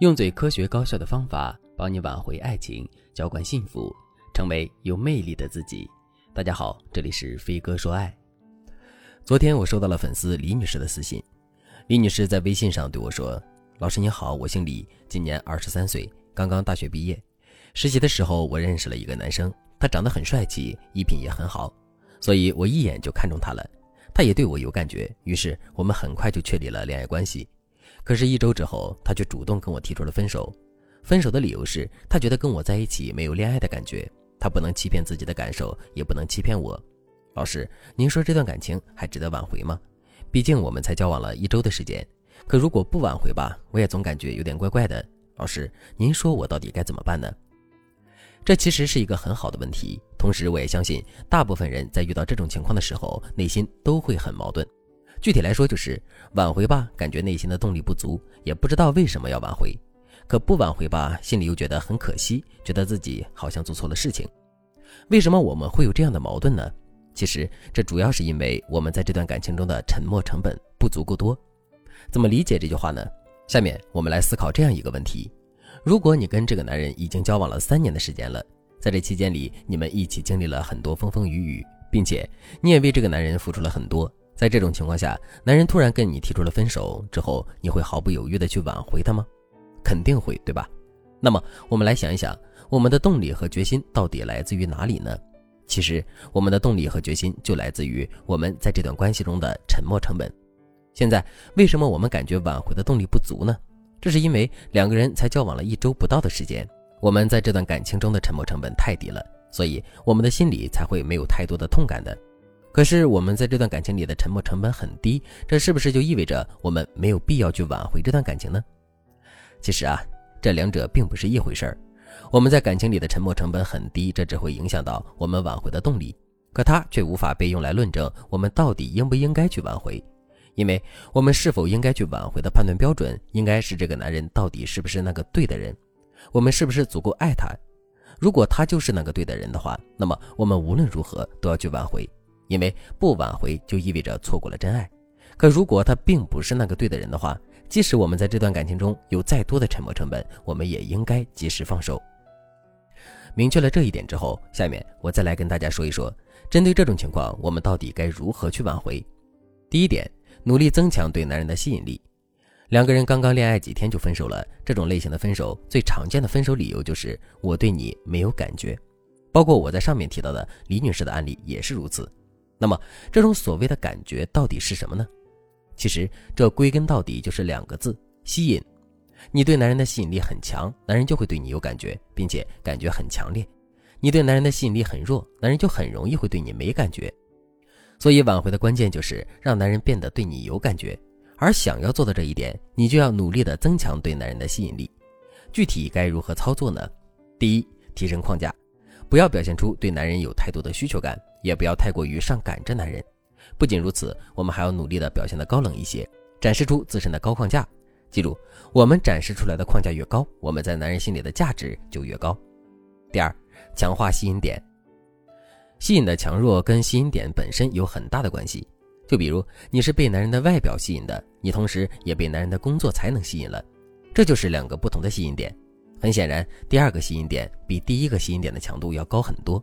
用最科学高效的方法帮你挽回爱情，浇灌幸福，成为有魅力的自己。大家好，这里是飞哥说爱。昨天我收到了粉丝李女士的私信，李女士在微信上对我说：“老师你好，我姓李，今年二十三岁，刚刚大学毕业。实习的时候我认识了一个男生，他长得很帅气，衣品也很好，所以我一眼就看中他了。他也对我有感觉，于是我们很快就确立了恋爱关系。”可是，一周之后，他却主动跟我提出了分手。分手的理由是他觉得跟我在一起没有恋爱的感觉，他不能欺骗自己的感受，也不能欺骗我。老师，您说这段感情还值得挽回吗？毕竟我们才交往了一周的时间。可如果不挽回吧，我也总感觉有点怪怪的。老师，您说我到底该怎么办呢？这其实是一个很好的问题。同时，我也相信大部分人在遇到这种情况的时候，内心都会很矛盾。具体来说，就是挽回吧，感觉内心的动力不足，也不知道为什么要挽回；可不挽回吧，心里又觉得很可惜，觉得自己好像做错了事情。为什么我们会有这样的矛盾呢？其实这主要是因为我们在这段感情中的沉默成本不足够多。怎么理解这句话呢？下面我们来思考这样一个问题：如果你跟这个男人已经交往了三年的时间了，在这期间里，你们一起经历了很多风风雨雨，并且你也为这个男人付出了很多。在这种情况下，男人突然跟你提出了分手之后，你会毫不犹豫的去挽回他吗？肯定会，对吧？那么我们来想一想，我们的动力和决心到底来自于哪里呢？其实，我们的动力和决心就来自于我们在这段关系中的沉默成本。现在，为什么我们感觉挽回的动力不足呢？这是因为两个人才交往了一周不到的时间，我们在这段感情中的沉默成本太低了，所以我们的心里才会没有太多的痛感的。可是我们在这段感情里的沉默成本很低，这是不是就意味着我们没有必要去挽回这段感情呢？其实啊，这两者并不是一回事儿。我们在感情里的沉默成本很低，这只会影响到我们挽回的动力，可它却无法被用来论证我们到底应不应该去挽回。因为我们是否应该去挽回的判断标准，应该是这个男人到底是不是那个对的人，我们是不是足够爱他。如果他就是那个对的人的话，那么我们无论如何都要去挽回。因为不挽回就意味着错过了真爱，可如果他并不是那个对的人的话，即使我们在这段感情中有再多的沉默成本，我们也应该及时放手。明确了这一点之后，下面我再来跟大家说一说，针对这种情况，我们到底该如何去挽回？第一点，努力增强对男人的吸引力。两个人刚刚恋爱几天就分手了，这种类型的分手最常见的分手理由就是我对你没有感觉，包括我在上面提到的李女士的案例也是如此。那么，这种所谓的感觉到底是什么呢？其实，这归根到底就是两个字：吸引。你对男人的吸引力很强，男人就会对你有感觉，并且感觉很强烈；你对男人的吸引力很弱，男人就很容易会对你没感觉。所以，挽回的关键就是让男人变得对你有感觉。而想要做到这一点，你就要努力的增强对男人的吸引力。具体该如何操作呢？第一，提升框架。不要表现出对男人有太多的需求感，也不要太过于上赶着男人。不仅如此，我们还要努力的表现的高冷一些，展示出自身的高框架。记住，我们展示出来的框架越高，我们在男人心里的价值就越高。第二，强化吸引点。吸引的强弱跟吸引点本身有很大的关系。就比如你是被男人的外表吸引的，你同时也被男人的工作才能吸引了，这就是两个不同的吸引点。很显然，第二个吸引点比第一个吸引点的强度要高很多。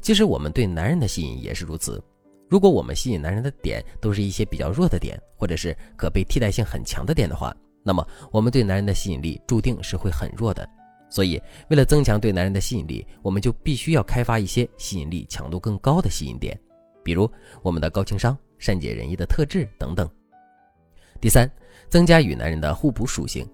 其实我们对男人的吸引也是如此。如果我们吸引男人的点都是一些比较弱的点，或者是可被替代性很强的点的话，那么我们对男人的吸引力注定是会很弱的。所以，为了增强对男人的吸引力，我们就必须要开发一些吸引力强度更高的吸引点，比如我们的高情商、善解人意的特质等等。第三，增加与男人的互补属性。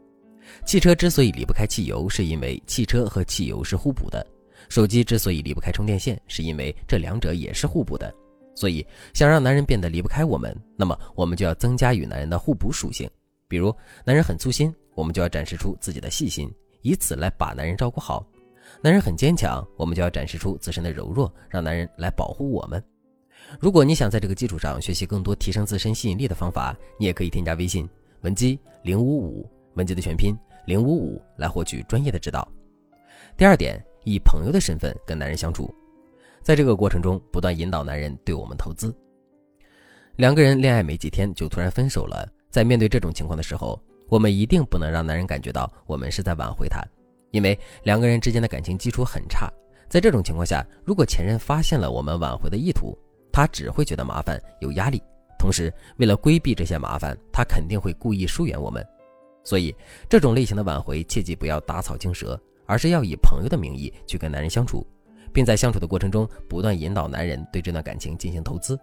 汽车之所以离不开汽油，是因为汽车和汽油是互补的；手机之所以离不开充电线，是因为这两者也是互补的。所以，想让男人变得离不开我们，那么我们就要增加与男人的互补属性。比如，男人很粗心，我们就要展示出自己的细心，以此来把男人照顾好；男人很坚强，我们就要展示出自身的柔弱，让男人来保护我们。如果你想在这个基础上学习更多提升自身吸引力的方法，你也可以添加微信文姬零五五。文姬的全拼零五五来获取专业的指导。第二点，以朋友的身份跟男人相处，在这个过程中不断引导男人对我们投资。两个人恋爱没几天就突然分手了，在面对这种情况的时候，我们一定不能让男人感觉到我们是在挽回他，因为两个人之间的感情基础很差。在这种情况下，如果前任发现了我们挽回的意图，他只会觉得麻烦、有压力。同时，为了规避这些麻烦，他肯定会故意疏远我们。所以，这种类型的挽回，切记不要打草惊蛇，而是要以朋友的名义去跟男人相处，并在相处的过程中不断引导男人对这段感情进行投资。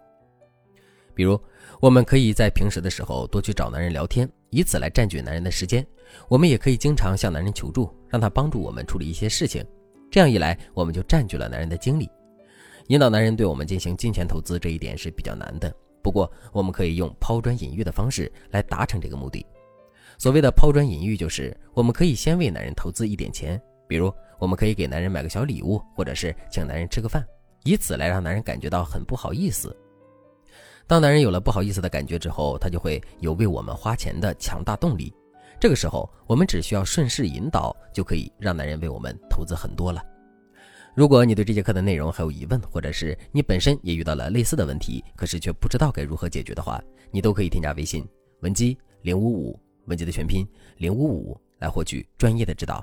比如，我们可以在平时的时候多去找男人聊天，以此来占据男人的时间。我们也可以经常向男人求助，让他帮助我们处理一些事情。这样一来，我们就占据了男人的精力。引导男人对我们进行金钱投资这一点是比较难的，不过我们可以用抛砖引玉的方式来达成这个目的。所谓的抛砖引玉，就是我们可以先为男人投资一点钱，比如我们可以给男人买个小礼物，或者是请男人吃个饭，以此来让男人感觉到很不好意思。当男人有了不好意思的感觉之后，他就会有为我们花钱的强大动力。这个时候，我们只需要顺势引导，就可以让男人为我们投资很多了。如果你对这节课的内容还有疑问，或者是你本身也遇到了类似的问题，可是却不知道该如何解决的话，你都可以添加微信文姬零五五，文姬的全拼零五五，来获取专业的指导。